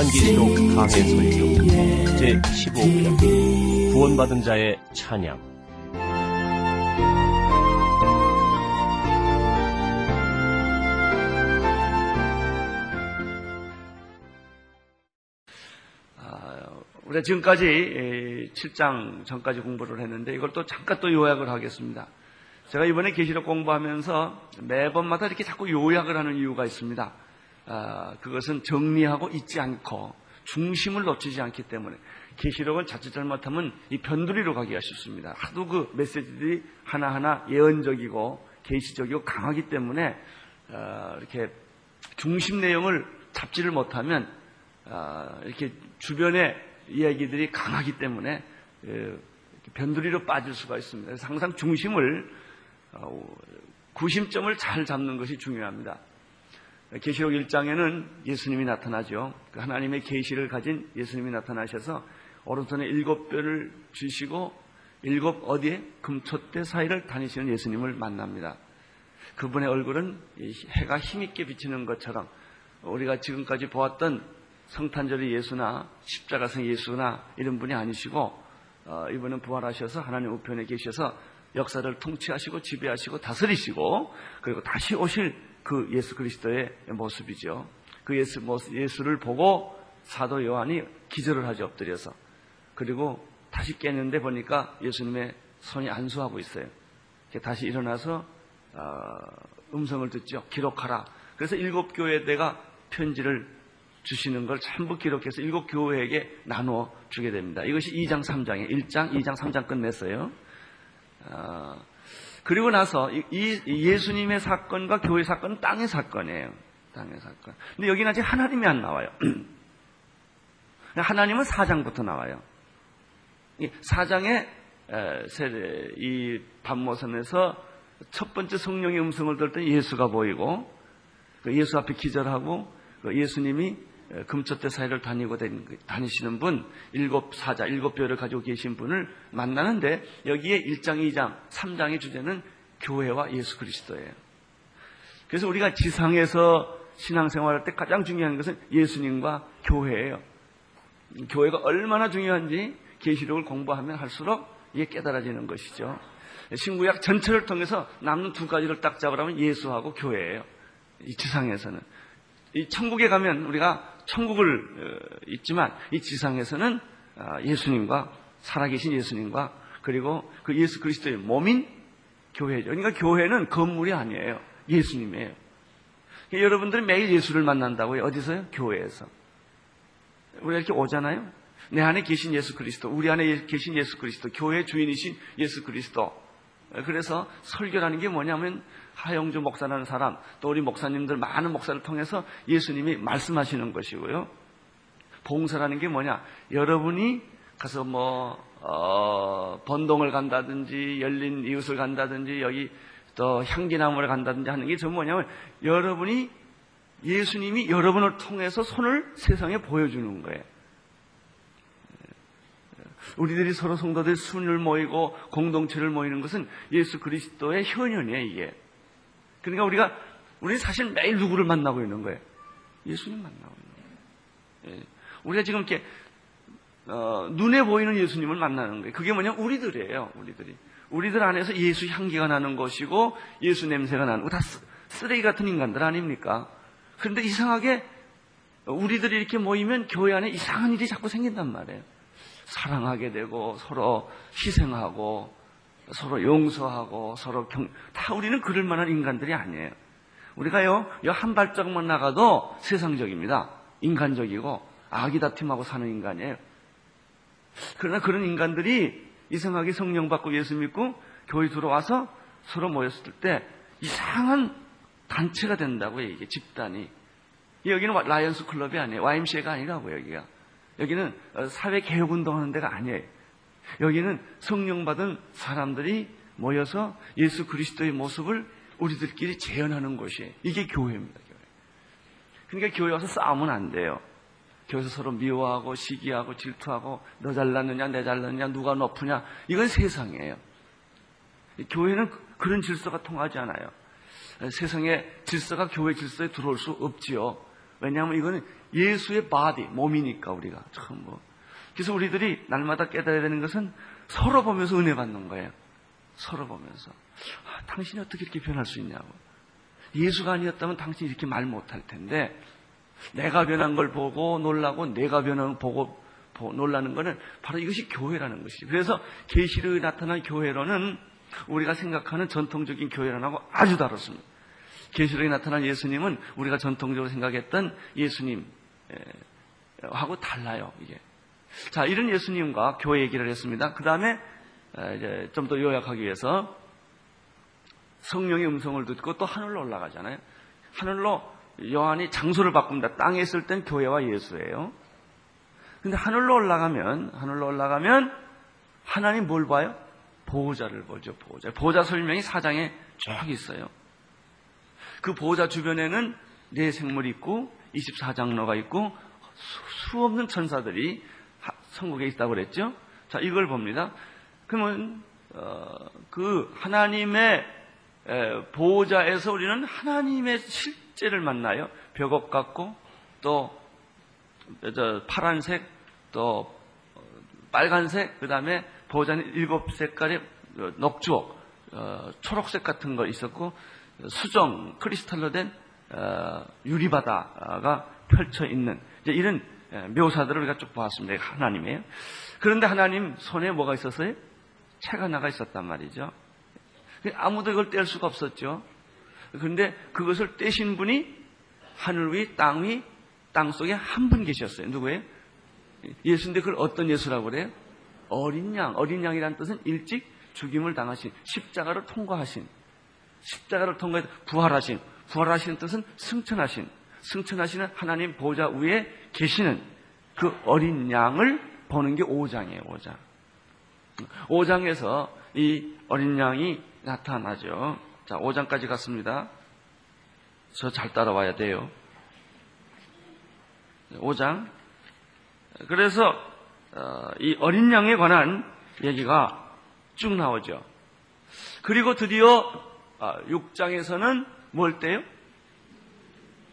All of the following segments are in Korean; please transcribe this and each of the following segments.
요한계시록 강해 설교 제15편 구원받은 자의 찬양 우리가 지금까지 7장 전까지 공부를 했는데 이걸 또 잠깐 또 요약을 하겠습니다. 제가 이번에 계시록 공부하면서 매번마다 이렇게 자꾸 요약을 하는 이유가 있습니다. 아, 그것은 정리하고 잊지 않고 중심을 놓치지 않기 때문에 계시록은 자칫 잘못하면 이 변두리로 가기가 쉽습니다. 하도 그 메시지들이 하나하나 예언적이고 계시적이고 강하기 때문에 아, 이렇게 중심 내용을 잡지를 못하면 아, 이렇게 주변에 이야기들이 강하기 때문에 변두리로 빠질 수가 있습니다. 그래서 항상 중심을 어, 구심점을 잘 잡는 것이 중요합니다. 계시록 1장에는 예수님이 나타나죠. 그 하나님의 계시를 가진 예수님이 나타나셔서 오른손에 일곱 뼈를 주시고 일곱 어디에 금초대 사이를 다니시는 예수님을 만납니다. 그분의 얼굴은 해가 힘있게 비치는 것처럼 우리가 지금까지 보았던 성탄절의 예수나 십자가성 예수나 이런 분이 아니시고 어, 이분은 부활하셔서 하나님 우편에 계셔서 역사를 통치하시고 지배하시고 다스리시고 그리고 다시 오실 그 예수 그리스도의 모습이죠. 그 예수, 예수를 보고 사도 요한이 기절을 하죠, 엎드려서. 그리고 다시 깨는데 보니까 예수님의 손이 안수하고 있어요. 다시 일어나서 어, 음성을 듣죠. 기록하라. 그래서 일곱 교회대가 편지를 주시는 걸 전부 기록해서 일곱 교회에게 나누어 주게 됩니다. 이것이 2장, 3장에 1장, 2장, 3장 끝냈어요. 어, 그리고 나서 이 예수님의 사건과 교회 사건은 땅의 사건이에요. 땅의 사건. 근데 여기는 아직 하나님이 안 나와요. 하나님은 4장부터 나와요. 4장에 이 반모선에서 첫 번째 성령의 음성을 때 예수가 보이고 그 예수 앞에 기절하고 그 예수님이 금초대 사이를 다니고 다니시는 분, 일곱 사자, 일곱 뼈를 가지고 계신 분을 만나는데 여기에 1장, 2장, 3장의 주제는 교회와 예수 그리스도예요. 그래서 우리가 지상에서 신앙생활할 때 가장 중요한 것은 예수님과 교회예요. 교회가 얼마나 중요한지 계시록을 공부하면 할수록 이게 깨달아지는 것이죠. 신구약 전체를 통해서 남는 두 가지를 딱 잡으라면 예수하고 교회예요. 이 지상에서는. 이 천국에 가면 우리가 천국을 어, 있지만 이 지상에서는 아, 예수님과 살아계신 예수님과 그리고 그 예수 그리스도의 몸인 교회죠. 그러니까 교회는 건물이 아니에요. 예수님이에요. 그러니까 여러분들이 매일 예수를 만난다고요. 어디서요? 교회에서. 우리가 이렇게 오잖아요. 내 안에 계신 예수 그리스도, 우리 안에 계신 예수 그리스도, 교회 주인이신 예수 그리스도. 그래서 설교라는 게 뭐냐면 하영주 목사라는 사람, 또 우리 목사님들 많은 목사를 통해서 예수님이 말씀하시는 것이고요. 봉사라는 게 뭐냐? 여러분이 가서 뭐, 어, 번동을 간다든지, 열린 이웃을 간다든지, 여기 또 향기나무를 간다든지 하는 게전 뭐냐면, 여러분이 예수님이 여러분을 통해서 손을 세상에 보여주는 거예요. 우리들이 서로 성도들 순을 모이고 공동체를 모이는 것은 예수 그리스도의 현현이에요, 이게. 그러니까 우리가, 우리 사실 매일 누구를 만나고 있는 거예요? 예수님 만나고 있는 거예요. 예. 우리가 지금 이렇게, 어, 눈에 보이는 예수님을 만나는 거예요. 그게 뭐냐? 우리들이에요, 우리들이. 우리들 안에서 예수 향기가 나는 것이고, 예수 냄새가 나는 거. 다 쓰레기 같은 인간들 아닙니까? 그런데 이상하게, 우리들이 이렇게 모이면 교회 안에 이상한 일이 자꾸 생긴단 말이에요. 사랑하게 되고, 서로 희생하고, 서로 용서하고 서로 경, 다 우리는 그럴 만한 인간들이 아니에요. 우리가요, 한 발짝만 나가도 세상적입니다. 인간적이고 아기 다툼하고 사는 인간이에요. 그러나 그런 인간들이 이상하게 성령 받고 예수 믿고 교회 들어와서 서로 모였을 때 이상한 단체가 된다고요, 이게 집단이. 여기는 라이언스 클럽이 아니에요. YMCA가 아니라고요, 여기가. 여기는 사회 개혁 운동 하는 데가 아니에요. 여기는 성령 받은 사람들이 모여서 예수 그리스도의 모습을 우리들끼리 재현하는 곳이 이게 교회입니다. 교회. 그러니까 교회 와서 싸우면 안 돼요. 교회에서 서로 미워하고 시기하고 질투하고 너 잘났느냐 내 잘났느냐 누가 높으냐 이건 세상이에요. 교회는 그런 질서가 통하지 않아요. 세상의 질서가 교회 질서에 들어올 수 없지요. 왜냐하면 이거는 예수의 body, 몸이니까 우리가 참 뭐. 그래서 우리들이 날마다 깨달아야 되는 것은 서로 보면서 은혜 받는 거예요. 서로 보면서. 아, 당신이 어떻게 이렇게 변할 수 있냐고. 예수가 아니었다면 당신이 이렇게 말 못할 텐데, 내가 변한 걸 보고 놀라고 내가 변한 걸 보고 놀라는 것은 바로 이것이 교회라는 것이죠. 그래서 계시록에 나타난 교회로는 우리가 생각하는 전통적인 교회론하고 아주 다릅니다. 계시록에 나타난 예수님은 우리가 전통적으로 생각했던 예수님 하고 달라요. 이게. 자, 이런 예수님과 교회 얘기를 했습니다. 그 다음에 이제 좀 더 요약하기 위해서 성령의 음성을 듣고 또 하늘로 올라가잖아요. 하늘로 요한이 장소를 바꿉니다. 땅에 있을 땐 교회와 예수예요. 근데 하늘로 올라가면, 하늘로 올라가면 하나님 뭘 봐요? 보호자를 보죠, 보호자. 보호자 설명이 사장에 쭉 있어요. 그 보호자 주변에는 네 생물이 있고 24장로가 있고 수, 없는 천사들이 천국에 있다고 그랬죠. 자, 이걸 봅니다. 그러면 어, 그 하나님의 에, 보호자에서 우리는 하나님의 실제를 만나요. 벽옥 같고 또 파란색 또 빨간색 그다음에 보호자는 일곱 색깔의 녹주옥 어, 초록색 같은 거 있었고 수정 크리스탈로 된 어, 유리바다가 펼쳐 있는 이런 묘사들을 우리가 쭉 보았습니다. 하나님이에요. 그런데 하나님 손에 뭐가 있었어요? 채가 나가 있었단 말이죠. 아무도 이걸 뗄 수가 없었죠. 그런데 그것을 떼신 분이 하늘 위, 땅 위, 땅 속에 한 분 계셨어요. 누구예요? 예수인데 그걸 어떤 예수라고 그래요? 어린 양. 어린 양이라는 뜻은 일찍 죽임을 당하신, 십자가를 통과하신, 십자가를 통과해서 부활하신, 부활하신 뜻은 승천하신, 승천하시는 하나님 보좌 위에 계시는 그 어린 양을 보는 게 5장이에요, 5장. 5장에서 이 어린 양이 나타나죠. 자, 5장까지 갔습니다. 저 잘 따라와야 돼요. 5장. 그래서 어, 이 어린 양에 관한 얘기가 쭉 나오죠. 그리고 드디어 6장에서는 아, 뭘 떼요?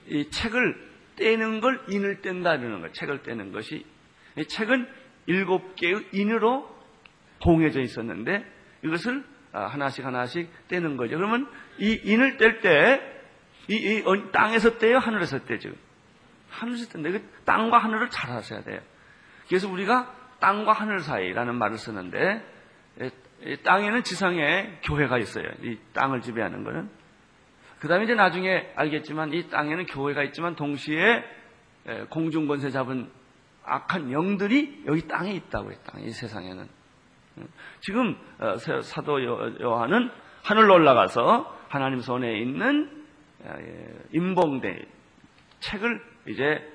이 책을 떼는 걸 인을 뗀다 이러는 거예요. 책을 떼는 것이. 이 책은 일곱 개의 인으로 봉해져 있었는데 이것을 아, 하나씩 하나씩 떼는 거죠. 그러면 이 인을 뗄 때, 이, 이 땅에서 떼요? 하늘에서 떼죠? 하늘에서 떼는데, 땅과 하늘을 잘 하셔야 돼요. 그래서 우리가 땅과 하늘 사이라는 말을 쓰는데, 땅에는 지상에 교회가 있어요. 이 땅을 지배하는 거는. 그 다음에 이제 나중에 알겠지만 이 땅에는 교회가 있지만 동시에 공중권세 잡은 악한 영들이 여기 땅에 있다고 했다. 이 세상에는. 지금 어, 사도 요한은 하늘로 올라가서 하나님 손에 있는 임봉대 책을 이제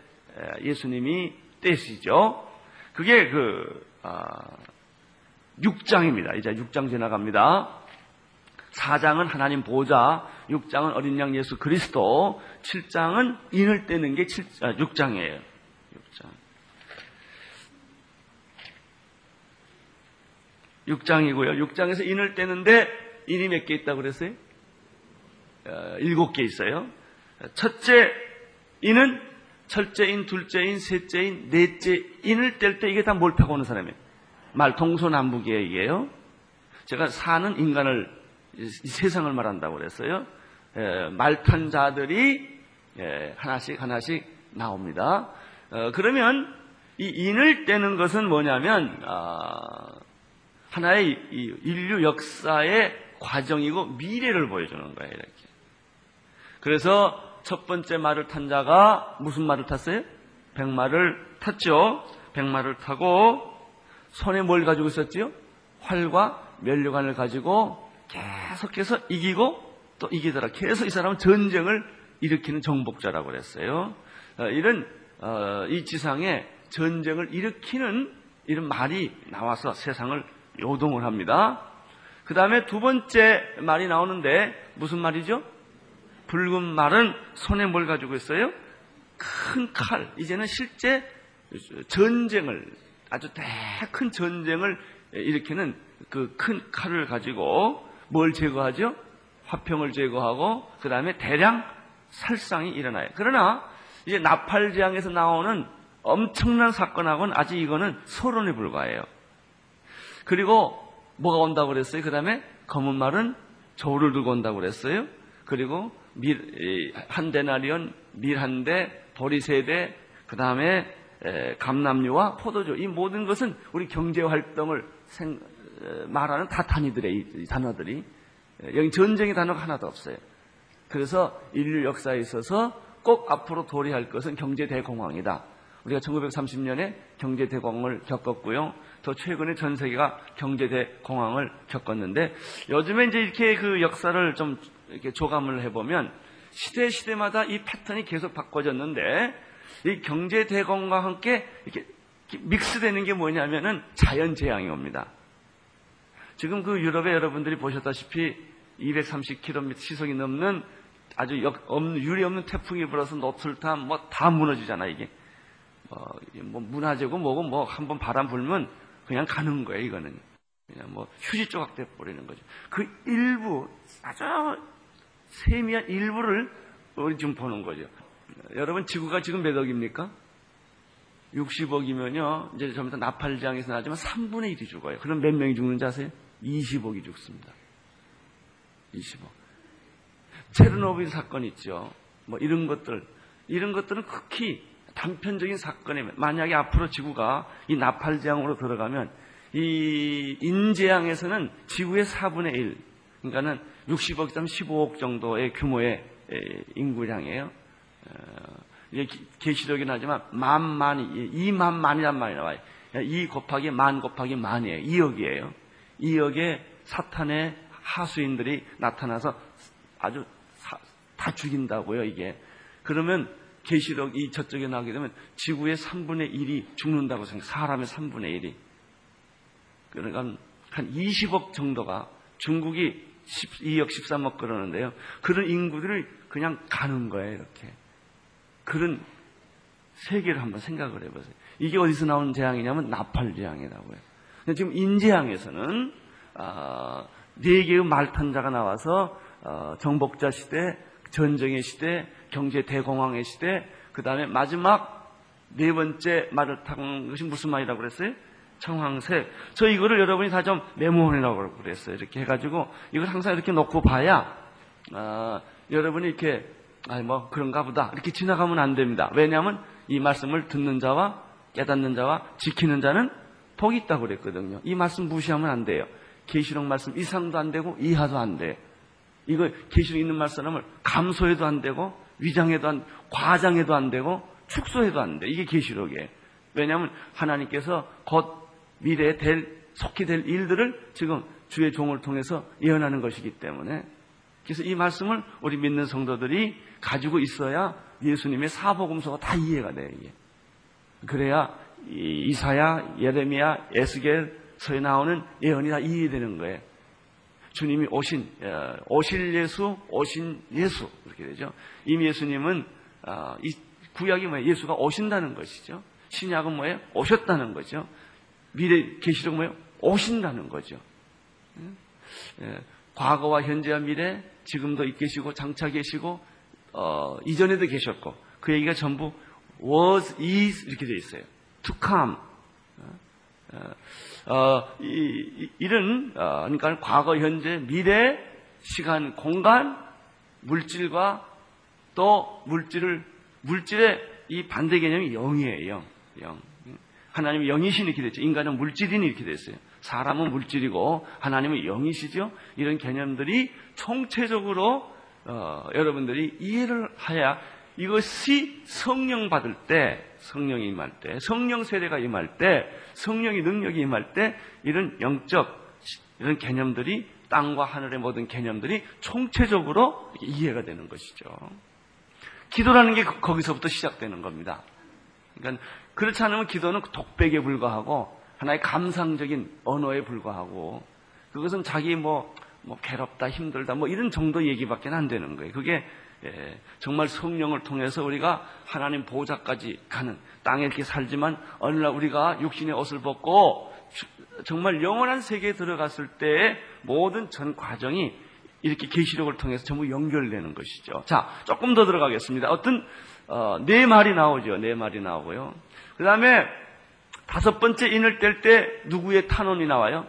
예수님이 떼시죠. 그게 그 6장입니다. 아, 이제 6장 지나갑니다. 4장은 하나님 보좌, 6장은 어린 양 예수 그리스도, 7장은 인을 떼는 게 7, 6장이에요. 6장. 6장이고요. 6장에서 인을 떼는데 인이 몇 개 있다고 그랬어요? 어, 7개 있어요. 첫째 인은 첫째 인, 둘째 인, 셋째 인, 넷째 인을 뗄 때 이게 다 몰표가 오는 사람이에요. 말 동서남북이에요. 제가 사는 인간을 이 세상을 말한다고 그랬어요. 예, 말탄 자들이 예, 하나씩 하나씩 나옵니다. 어, 그러면 이 인을 떼는 것은 뭐냐면 아, 하나의 인류 역사의 과정이고 미래를 보여주는 거예요. 이렇게. 그래서 첫 번째 말을 탄 자가 무슨 말을 탔어요? 백마를 탔죠. 백마를 타고 손에 뭘 가지고 있었지요? 활과 면류관을 가지고 계속해서 이기고 또 이기더라. 계속 이 사람은 전쟁을 일으키는 정복자라고 그랬어요. 어, 이런 어, 이 지상에 전쟁을 일으키는 이런 말이 나와서 세상을 요동을 합니다. 그 다음에 두 번째 말이 나오는데 무슨 말이죠? 붉은 말은 손에 뭘 가지고 있어요? 큰 칼. 이제는 실제 전쟁을 아주 큰 전쟁을 일으키는 그 큰 칼을 가지고 뭘 제거하죠? 화평을 제거하고 그 다음에 대량 살상이 일어나요. 그러나 이제 나팔지향에서 나오는 엄청난 사건하고는 아직 이거는 소론에 불과해요. 그리고 뭐가 온다고 그랬어요? 그 다음에 검은 말은 저울을 들고 온다고 그랬어요. 그리고 밀, 이, 한 데나리온, 밀 한 대, 보리 세 대, 그 다음에 감남류와 포도주. 이 모든 것은 우리 경제 활동을 말하는 다 단위들의 단어들이. 에, 여기 전쟁의 단어가 하나도 없어요. 그래서 인류 역사에 있어서 꼭 앞으로 도래할 것은 경제 대공황이다. 우리가 1930년에 경제 대공황을 겪었고요. 더 최근에 전 세계가 경제 대공황을 겪었는데 요즘에 이제 이렇게 그 역사를 좀 이렇게 조감을 해보면 시대 시대마다 이 패턴이 계속 바꿔졌는데 이 경제 대공황과 함께 이렇게 믹스되는 게 뭐냐면은 자연 재앙이 옵니다. 지금 그 유럽에 여러분들이 보셨다시피 230km 시속이 넘는 아주 역, 없는, 유리 없는 태풍이 불어서 노틀탐 뭐 다 무너지잖아 이게. 뭐, 뭐 문화재고 뭐고 뭐 한번 바람 불면 그냥 가는 거예요 이거는. 그냥 뭐 휴지 조각 돼 버리는 거죠. 그 일부 아주 세미한 일부를 우리 지금 보는 거죠. 여러분 지구가 지금 몇 억입니까? 60억이면요. 이제 좀 이따 나팔장에서 나지만 3분의 1이 죽어요. 그럼 몇 명이 죽는지 아세요? 20억이 죽습니다. 20억. 체르노빌 사건 있죠. 뭐 이런 것들, 이런 것들은 극히 단편적인 사건이면 만약에 앞으로 지구가 이 나팔지향으로 들어가면 이 인재양에서는 지구의 4분의 1, 그러니까는 60억, 15억 정도의 규모의 인구량이에요. 이게 계시록이 나지만 만만이 2만 만이란 말이 나와요. 2 곱하기 만 곱하기 만이에요. 2억이에요. 2억의 사탄의 하수인들이 나타나서 아주 사, 다 죽인다고요, 이게. 그러면 계시록 이 저쪽에 나오게 되면 지구의 3분의 1이 죽는다고 생각. 사람의 3분의 1이. 그러니까 한 20억 정도가 중국이 12억, 13억 그러는데요. 그런 인구들을 그냥 가는 거예요, 이렇게. 그런 세계를 한번 생각을 해보세요. 이게 어디서 나온 재앙이냐면 나팔 재앙이라고요. 지금 인재앙에서는 어, 네 개의 말탄자가 나와서 어, 정복자 시대, 전쟁의 시대, 경제 대공황의 시대, 그 다음에 마지막 네 번째 말을 탄 것이 무슨 말이라고 그랬어요? 청황색. 저 이거를 여러분이 다 좀 메모해라고 그랬어요. 이렇게 해가지고 이걸 항상 이렇게 놓고 봐야 어, 여러분이 이렇게 아니 뭐 그런가 보다 이렇게 지나가면 안 됩니다. 왜냐하면 이 말씀을 듣는 자와 깨닫는 자와 지키는 자는 복이 있다고 그랬거든요. 이 말씀 무시하면 안 돼요. 계시록 말씀 이상도 안 되고 이하도 안 돼. 이거 계시록 있는 말씀을 감소해도 안 되고 위장해도 안 과장해도 안 되고 축소해도 안 돼. 이게 계시록이에요. 왜냐하면 하나님께서 곧 미래에 될 속히 될 일들을 지금 주의 종을 통해서 예언하는 것이기 때문에 그래서 이 말씀을 우리 믿는 성도들이 가지고 있어야 예수님의 사복음서가 다 이해가 돼요. 이게. 그래야 이사야, 예레미야, 에스겔서에 나오는 예언이 다 이해되는 거예요. 주님이 오신 어, 오실 예수, 오신 예수 이렇게 되죠. 이미 예수님은 어, 이 구약이 뭐예요? 예수가 오신다는 것이죠. 신약은 뭐예요? 오셨다는 거죠. 미래 계시록 뭐예요? 오신다는 거죠. 예, 과거와 현재와 미래, 지금도 계시고 장차 계시고 어, 이전에도 계셨고 그 얘기가 전부 was, is 이렇게 되어 있어요. to come. 어, 어, 이, 런 어, 그러니까 과거, 현재, 미래, 시간, 공간, 물질과 또 물질을 물질의 이 반대 개념이 영이에요. 영. 하나님이 영이신 이렇게 됐죠. 인간은 물질인 이렇게 됐어요. 사람은 물질이고 하나님은 영이시죠. 이런 개념들이 총체적으로 어, 여러분들이 이해를 해야 이것이 성령 받을 때, 성령이 임할 때, 성령 세례가 임할 때, 성령의 능력이 임할 때 이런 영적 이런 개념들이 땅과 하늘의 모든 개념들이 총체적으로 이해가 되는 것이죠. 기도라는 게 거기서부터 시작되는 겁니다. 그러니까 그렇지 않으면 기도는 독백에 불과하고 하나의 감상적인 언어에 불과하고 그것은 자기 뭐, 뭐 괴롭다 힘들다 뭐 이런 정도 얘기밖에 안 되는 거예요. 그게 예, 정말 성령을 통해서 우리가 하나님 보호자까지 가는 땅에 이렇게 살지만 어느 날 우리가 육신의 옷을 벗고 정말 영원한 세계에 들어갔을 때의 모든 전 과정이 이렇게 계시록을 통해서 전부 연결되는 것이죠. 자, 조금 더 들어가겠습니다. 어떤 어, 네 말이 나오죠. 네 말이 나오고요. 그 다음에 다섯 번째 인을 뗄 때 누구의 탄원이 나와요?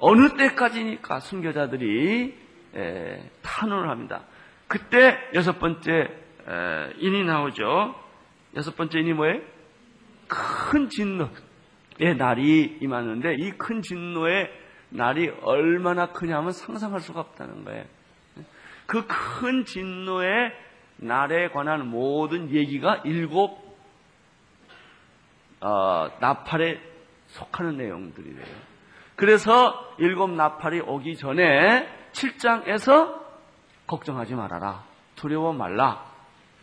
어느 때까지니까 순교자들이 에, 탄원을 합니다. 그때 여섯 번째 에, 인이 나오죠. 여섯 번째 인이 뭐예요? 큰 진노의 날이 임하는데 이 큰 진노의 날이 얼마나 크냐면 상상할 수가 없다는 거예요. 그 큰 진노의 날에 관한 모든 얘기가 일곱 어, 나팔에 속하는 내용들이래요. 그래서 일곱 나팔이 오기 전에 7장에서 걱정하지 말아라. 두려워 말라.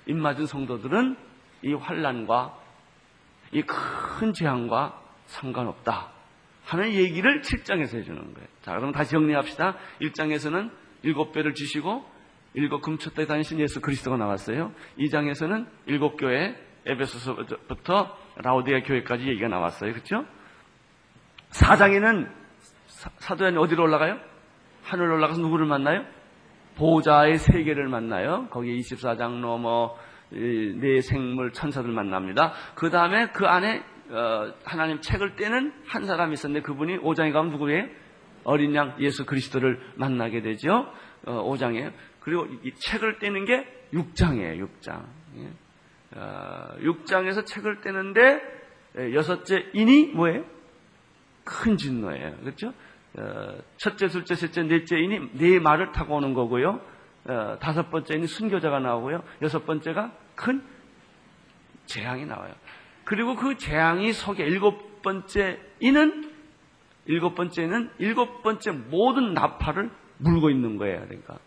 입맞은 성도들은 이 환란과 이 큰 재앙과 상관없다. 하는 얘기를 7장에서 해주는 거예요. 자, 그럼 다시 정리합시다. 1장에서는 일곱 배를 지시고 일곱 금초대 다니신 예수 그리스도가 나왔어요. 2장에서는 일곱 교회 에베소서부터 라우디아 교회까지 얘기가 나왔어요. 그렇죠? 4장에는 사도연이 어디로 올라가요? 하늘로 올라가서 누구를 만나요? 보좌의 세계를 만나요. 거기 24장 넘어 네 생물 천사들 만납니다. 그 다음에 그 안에 어, 하나님 책을 떼는 한 사람이 있었는데 그분이 5장에 가면 누구예요? 어린 양 예수 그리스도를 만나게 되죠. 어, 5장에 그리고 이 책을 떼는 게 6장이에요. 6장. 예. 어, 6장에서 책을 떼는데 예, 여섯째 인이 뭐예요? 큰 진노예요. 그렇죠? 어, 첫째, 둘째, 셋째, 넷째 인이 네 말을 타고 오는 거고요. 어, 다섯 번째 인이 순교자가 나오고요. 여섯 번째가 큰 재앙이 나와요. 그리고 그 재앙이 속에 일곱 번째 인은 일곱 번째는 일곱 번째 모든 나팔을 물고 있는 거예요. 그러니까.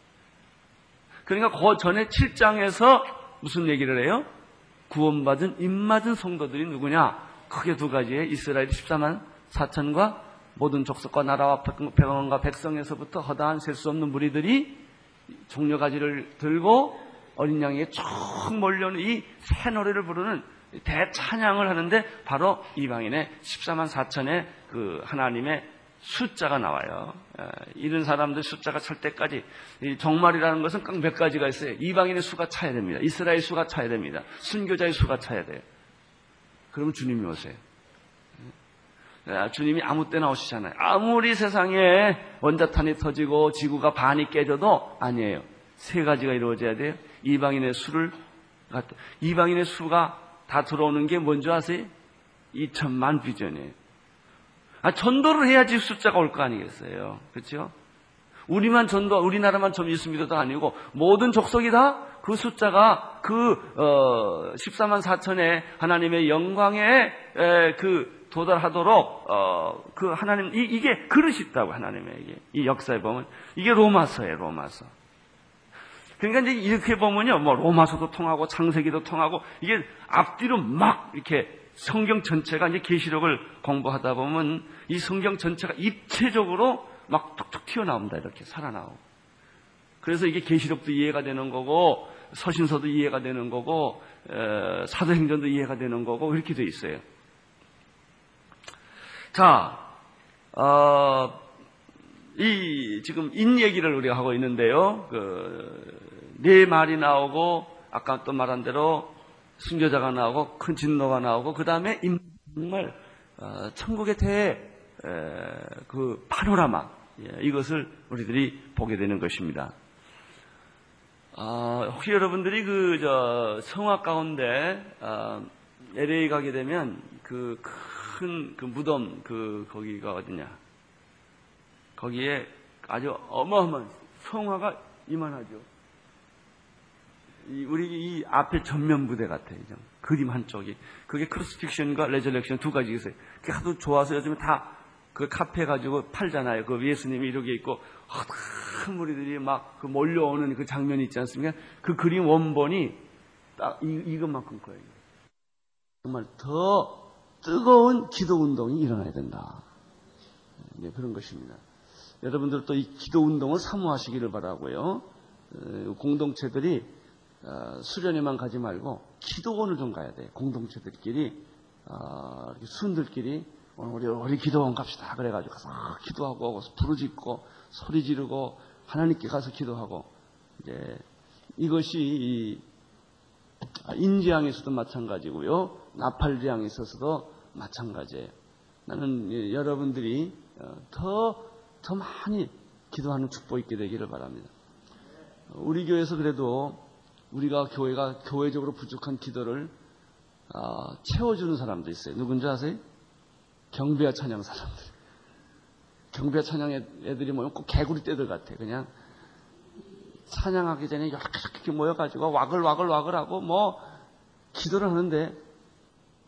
그러니까 그 전에 7장에서 무슨 얘기를 해요? 구원받은 입맞은 성도들이 누구냐? 크게 두 가지에 이스라엘 14만 4천과 모든 족속과 나라와 백성과 백성에서부터 허다한 셀 수 없는 무리들이 종려가지를 들고 어린 양에게 쭉 몰려오는 이 새 노래를 부르는 대찬양을 하는데 바로 이방인의 14만 4천의 그 하나님의 숫자가 나와요. 이런 사람들 숫자가 찰 때까지 정말이라는 것은 꼭 몇 가지가 있어요. 이방인의 수가 차야 됩니다. 이스라엘 수가 차야 됩니다. 순교자의 수가 차야 돼요. 그러면 주님이 오세요. 주님이 아무 때나 오시잖아요. 아무리 세상에 원자탄이 터지고 지구가 반이 깨져도 아니에요. 세 가지가 이루어져야 돼요. 이방인의 수를 이방인의 수가 다 들어오는 게 뭔지 아세요? 2천만 비전이에요. 아, 전도를 해야지 숫자가 올 거 아니겠어요. 그렇죠? 우리만 전도, 우리나라만 좀 있습니다도 아니고 모든 족속이 다 그 숫자가 그 어, 14만 4천의 하나님의 영광에 에, 그 도달하도록 어, 그 하나님 이, 이게 그릇이 있다고 하나님에게 이 역사에 보면 이게 로마서예요 로마서. 그러니까 이제 이렇게 보면요 뭐 로마서도 통하고 창세기도 통하고 이게 앞뒤로 막 이렇게 성경 전체가 이제 계시록을 공부하다 보면 이 성경 전체가 입체적으로 막 툭툭 튀어나옵니다. 이렇게 살아나오고. 그래서 이게 계시록도 이해가 되는 거고 서신서도 이해가 되는 거고 에, 사도행전도 이해가 되는 거고 이렇게 돼 있어요. 자, 어, 이 지금 인 얘기를 우리가 하고 있는데요. 그네 말이 나오고 아까 또 말한 대로 순교자가 나오고 큰 진노가 나오고 그 다음에 정말 어, 천국의 대해 그 파노라마 예, 이것을 우리들이 보게 되는 것입니다. 어, 혹시 여러분들이 그 저 성악 가운데 어, LA 가게 되면 그 큰 그 무덤 그 거기가 어디냐? 거기에 아주 어마어마한 성화가 이만하죠. 이 우리 이 앞에 전면 부대 같아요. 그림 한쪽이. 그게 crucifixion과 resurrection 두 가지 있어요. 그게 하도 좋아서 요즘에 다 그 카피 가지고 팔잖아요. 그 예수님이 이렇게 있고 큰 무리들이 막 그 몰려오는 그 장면이 있지 않습니까? 그 그림 원본이 딱 이, 이것만큼 거예요. 정말 더 뜨거운 기도 운동이 일어나야 된다. 네, 그런 것입니다. 여러분들도 이 기도 운동을 사모하시기를 바라고요. 공동체들이 어, 수련회만 가지 말고 기도원을 좀 가야 돼. 공동체들끼리 어, 순들끼리 우리 우리 기도원 갑시다. 그래가지고 가서 기도하고 부르짖고 소리 지르고 하나님께 가서 기도하고 이제 이것이 아, 인지항에서도 마찬가지고요. 나팔지항에 있어서도 마찬가지예요. 나는 예, 여러분들이 어, 더, 더 많이 기도하는 축복이 있게 되기를 바랍니다. 우리 교회에서 그래도 우리가 교회가 교회적으로 부족한 기도를 어, 채워주는 사람도 있어요. 누군지 아세요? 경배와 찬양 사람들. 경배와 찬양 애들이 모이면 꼭 개구리 떼들 같아. 그냥 찬양하기 전에 이렇게 이렇게 모여가지고 와글와글와글 하고 뭐 기도를 하는데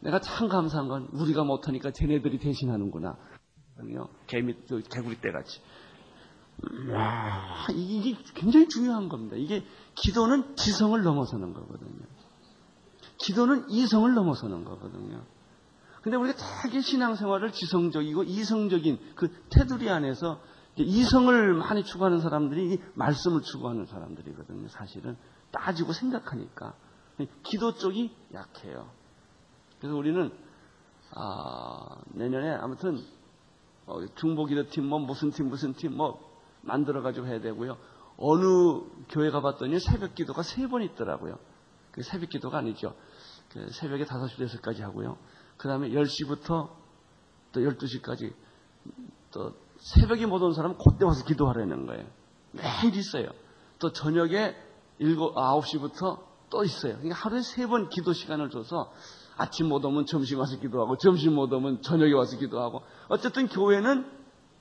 내가 참 감사한 건 우리가 못하니까 쟤네들이 대신하는구나. 개미, 개구리 떼 같이. 와, 이게 굉장히 중요한 겁니다. 이게 기도는 지성을 넘어서는 거거든요. 기도는 이성을 넘어서는 거거든요. 근데 우리가 되게 신앙생활을 지성적이고 이성적인 그 테두리 안에서 이성을 많이 추구하는 사람들이 말씀을 추구하는 사람들이거든요. 사실은 따지고 생각하니까 기도 쪽이 약해요. 그래서 우리는 아, 내년에 아무튼 어, 중보기도 팀 뭐 무슨 팀 무슨 팀 뭐 만들어 가지고 해야 되고요. 어느 교회 가봤더니 새벽 기도가 세 번 있더라고요. 그 새벽 기도가 아니죠. 그 새벽에 5시, 6시까지 하고요. 그 다음에 10시부터 또 12시까지 또 새벽에 못 온 사람은 그때 와서 기도하라는 거예요. 매일 있어요. 또 저녁에 7, 9시부터 또 있어요. 그러니까 하루에 세 번 기도 시간을 줘서 아침 못 오면 점심 와서 기도하고 점심 못 오면 저녁에 와서 기도하고 어쨌든 교회는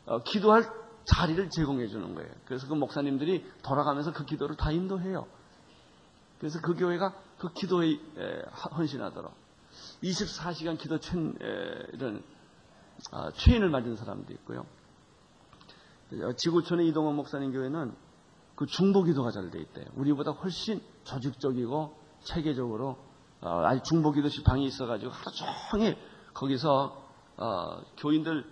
어, 기도할 자리를 제공해 주는 거예요. 그래서 그 목사님들이 돌아가면서 그 기도를 다 인도해요. 그래서 그 교회가 그 기도에 헌신하도록 24시간 기도 chen, 이런 아, 체인을 맞은 사람도 있고요. 지구촌의 이동원 목사님 교회는 그 중보 기도가 잘 돼 있대요. 우리보다 훨씬 조직적이고 체계적으로 어, 아주 중보 기도실 방이 있어가지고 하루 종일 거기서 어, 교인들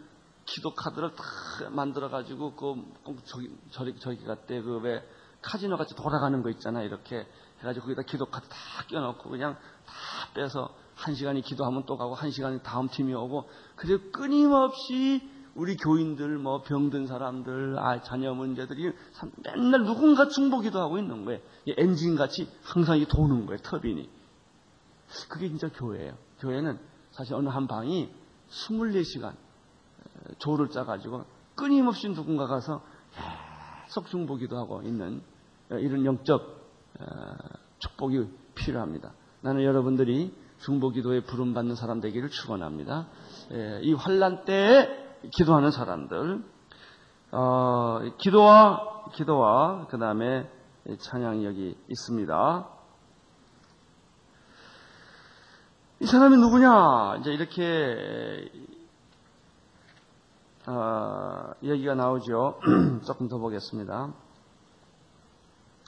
기도 카드를 다 만들어가지고 그 저기 저기 저기 갔대 그 왜 카지노 같이 돌아가는 거 있잖아 이렇게 해가지고 거기다 기도 카드 다 껴놓고 그냥 다 빼서 한 시간이 기도하면 또 가고 한 시간이 다음 팀이 오고 그리고 끊임없이 우리 교인들 뭐 병든 사람들 아 자녀 문제들이 맨날 누군가 중보기도 하고 있는 거예요. 엔진 같이 항상 이 도는 거예요. 터빈이. 그게 진짜 교회예요. 교회는 사실 어느 한 방이 24시간 조를 짜가지고 끊임없이 누군가 가서 계속 중보기도 하고 있는 이런 영적 축복이 필요합니다. 나는 여러분들이 중보기도에 부름받는 사람 되기를 축원합니다. 이 환란 때에 기도하는 사람들, 어, 기도와 기도와 그 다음에 찬양이 여기 있습니다. 이 사람이 누구냐? 이제 이렇게 어, 얘기가 나오죠. 조금 더 보겠습니다.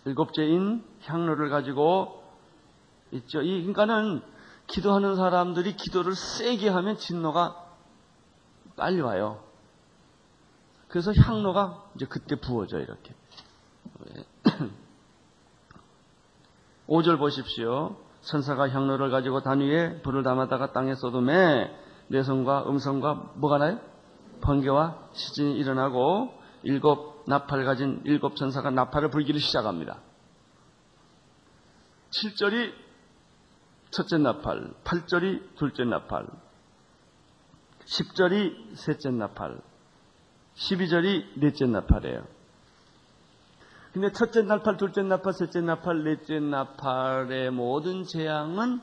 일곱째인 향로를 가지고 있죠. 이 그러니까는 기도하는 사람들이 기도를 세게 하면 진노가 빨리 와요. 그래서 향로가 이제 그때 부어져 이렇게. 5절 보십시오. 천사가 향로를 가지고 단 위에 불을 담았다가 땅에 쏟음에 내성과 음성과 뭐가 나요? 번개와 시진이 일어나고 일곱 나팔 가진 일곱 천사가 나팔을 불기를 시작합니다. 7절이 첫째 나팔, 8절이 둘째 나팔, 10절이 셋째 나팔, 12절이 넷째 나팔이에요. 근데 첫째 나팔, 둘째 나팔, 셋째 나팔, 넷째 나팔의 모든 재앙은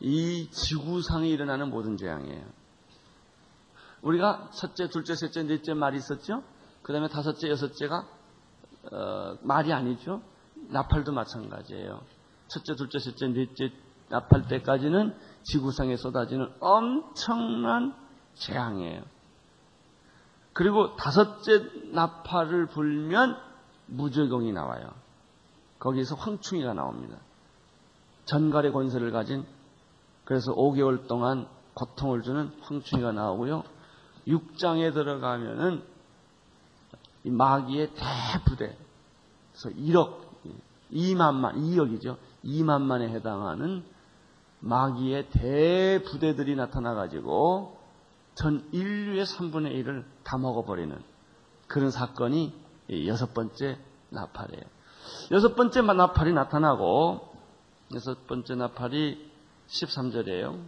이 지구상에 일어나는 모든 재앙이에요. 우리가 첫째, 둘째, 셋째, 넷째 말이 있었죠? 그 다음에 다섯째, 여섯째가 어, 말이 아니죠. 나팔도 마찬가지예요. 첫째, 둘째, 셋째, 넷째 나팔 때까지는 지구상에 쏟아지는 엄청난 재앙이에요. 그리고 다섯째 나팔을 불면 무적용이 나와요. 거기서 황충이가 나옵니다. 전갈의 권세를 가진 그래서 5개월 동안 고통을 주는 황충이가 나오고요. 6장에 들어가면은 마귀의 대부대, 그래서 1억, 2만만, 2억이죠. 2만만에 해당하는 마귀의 대부대들이 나타나 가지고 전 인류의 3분의 1을 다 먹어버리는 그런 사건이 여섯 번째 나팔이에요. 여섯 번째 나팔이 나타나고 여섯 번째 나팔이 13절이에요.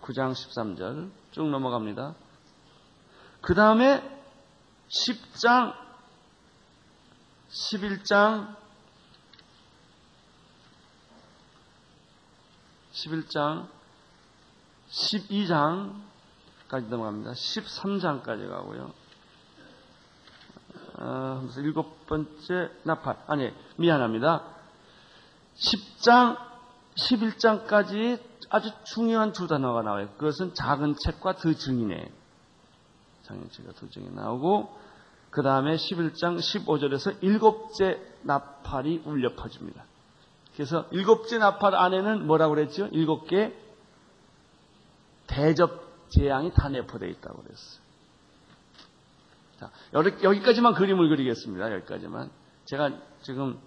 9장 13절 쭉 넘어갑니다. 그 다음에 10장, 11장, 11장, 12장까지 넘어갑니다. 13장까지 가고요. 어, 일곱 번째 나팔, 아니, 미안합니다. 10장, 11장까지 아주 중요한 두 단어가 나와요. 그것은 작은 책과 더 증인에 작은 책과 더 증인 나오고 그 다음에 11장 15절에서 일곱째 나팔이 울려 퍼집니다. 그래서 일곱째 나팔 안에는 뭐라고 그랬죠? 일곱 개 대접 재앙이 다 내포되어 있다고 그랬어요. 자, 여기까지만 그림을 그리겠습니다. 여기까지만. 제가 지금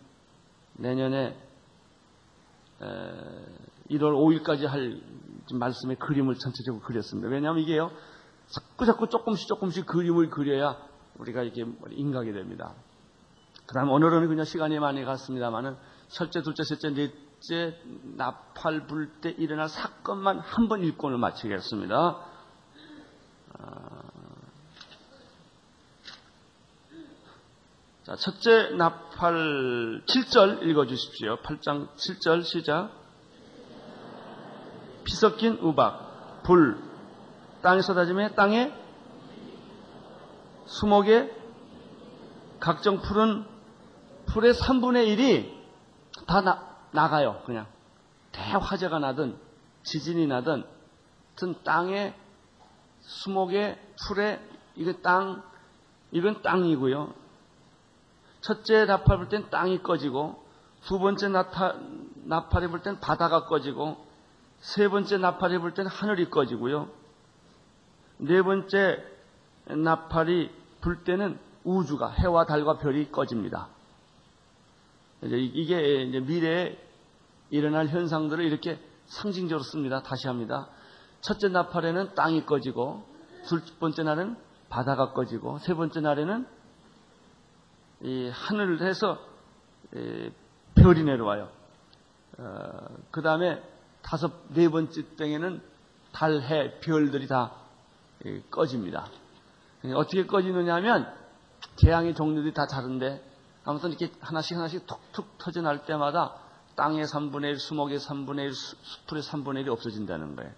내년에 1월 5일까지 할 말씀의 그림을 전체적으로 그렸습니다. 왜냐하면 이게요, 자꾸 자꾸 조금씩 조금씩 그림을 그려야 우리가 이게 인각이 됩니다. 그 다음 오늘은 그냥 시간이 많이 갔습니다만은 첫째, 둘째, 셋째, 넷째 나팔 불 때 일어날 사건만 한번 읽고는 마치겠습니다. 아, 자, 첫째 나팔 7절 읽어주십시오. 8장 7절 시작. 피 섞인 우박, 불, 땅에 쏟아짐에 땅에 수목에 각종 풀은 풀의 3분의 1이 다 나, 나가요. 그냥 대화재가 나든 지진이 나든 하여튼 땅에 수목에 풀에 이거 땅 이건 땅이고요. 첫째 나팔 불땐 땅이 꺼지고 두 번째 나타, 나팔이 불 땐 바다가 꺼지고 세 번째 나팔이 불 땐 하늘이 꺼지고요. 네 번째 나팔이 불 때는 우주가 해와 달과 별이 꺼집니다. 이게 이제 미래에 일어날 현상들을 이렇게 상징적으로 씁니다. 다시 합니다. 첫째 나팔에는 땅이 꺼지고 둘 번째 날은 바다가 꺼지고 세 번째 날에는 이 하늘을 해서 별이 내려와요. 어, 그 다음에 다섯 네 번째 땡에는 달, 해, 별들이 다 꺼집니다. 어떻게 꺼지느냐 하면 재앙의 종류들이 다 다른데 아무튼 이렇게 하나씩 하나씩 툭툭 터져날 때마다 땅의 3분의 1, 수목의 3분의 1, 수풀의 3분의 1이 없어진다는 거예요.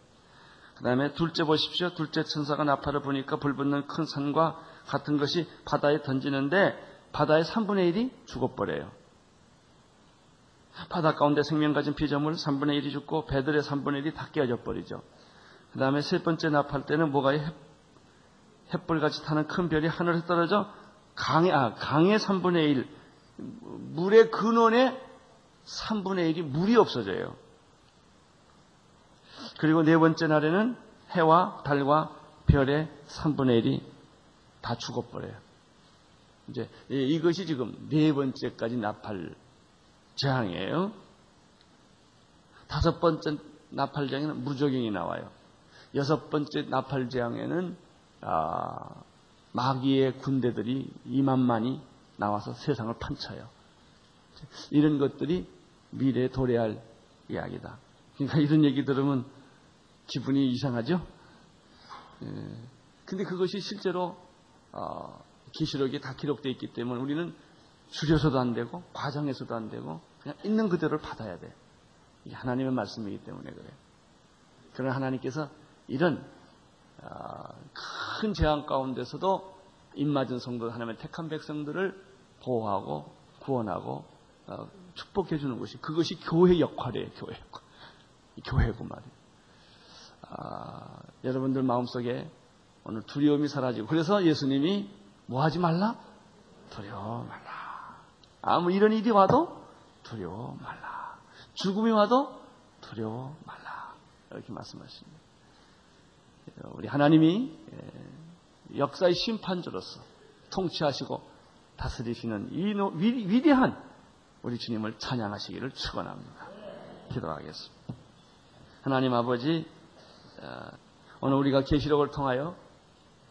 그 다음에 둘째 보십시오. 둘째 천사가 나팔을 보니까 불붙는 큰 산과 같은 것이 바다에 던지는데 바다의 3분의 1이 죽어버려요. 바다 가운데 생명 가진 피조물 3분의 1이 죽고 배들의 3분의 1이 다 깨어져 버리죠. 그 다음에 세 번째 납할 때는 뭐가 햇불같이 타는 큰 별이 하늘에 떨어져 강의, 아, 강의 3분의 1, 물의 근원의 3분의 1이 물이 없어져요. 그리고 네 번째 날에는 해와 달과 별의 3분의 1이 다 죽어버려요. 이제 이것이 지금 네 번째까지 나팔 재앙이에요. 다섯 번째 나팔 재앙에는 무적행이 나와요. 여섯 번째 나팔 재앙에는 아, 마귀의 군대들이 2만만이 나와서 세상을 판쳐요. 이런 것들이 미래에 도래할 이야기다. 그러니까 이런 얘기 들으면 기분이 이상하죠? 예. 근데 그것이 실제로 어, 기시록이 다 기록되어 있기 때문에 우리는 줄여서도 안 되고 과정에서도 안 되고 그냥 있는 그대로를 받아야 돼. 이게 하나님의 말씀이기 때문에 그래요. 그러나 하나님께서 이런 아, 큰 재앙 가운데서도 입맞은 성도 하나님의 택한 백성들을 보호하고 구원하고 어, 축복해 주는 것이 그것이 교회 역할이에요. 교회 역할. 교회고 말이에요. 아, 여러분들 마음속에 오늘 두려움이 사라지고 그래서 예수님이 뭐 하지 말라? 두려워 말라. 아무 이런 일이 와도 두려워 말라. 죽음이 와도 두려워 말라. 이렇게 말씀하십니다. 우리 하나님이 예, 역사의 심판주로서 통치하시고 다스리시는 이 위대한 우리 주님을 찬양하시기를 축원합니다. 기도하겠습니다. 하나님 아버지 어, 오늘 우리가 계시록을 통하여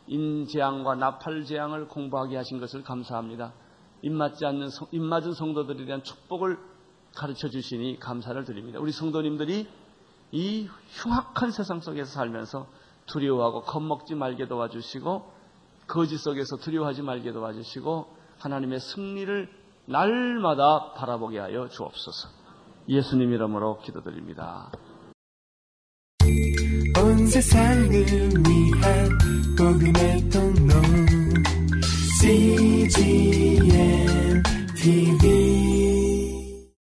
인재앙과 나팔재앙을 공부하게 하신 것을 감사합니다. 입맞지 않는 입맞은 성도들에 대한 축복을 가르쳐 주시니 감사를 드립니다. 우리 성도님들이 이 흉악한 세상 속에서 살면서 두려워하고 겁먹지 말게 도와주시고 거짓 속에서 두려워하지 말게 도와주시고 하나님의 승리를 날마다 바라보게 하여 주옵소서. 예수님 이름으로 기도드립니다. 복음의 통로 CGM TV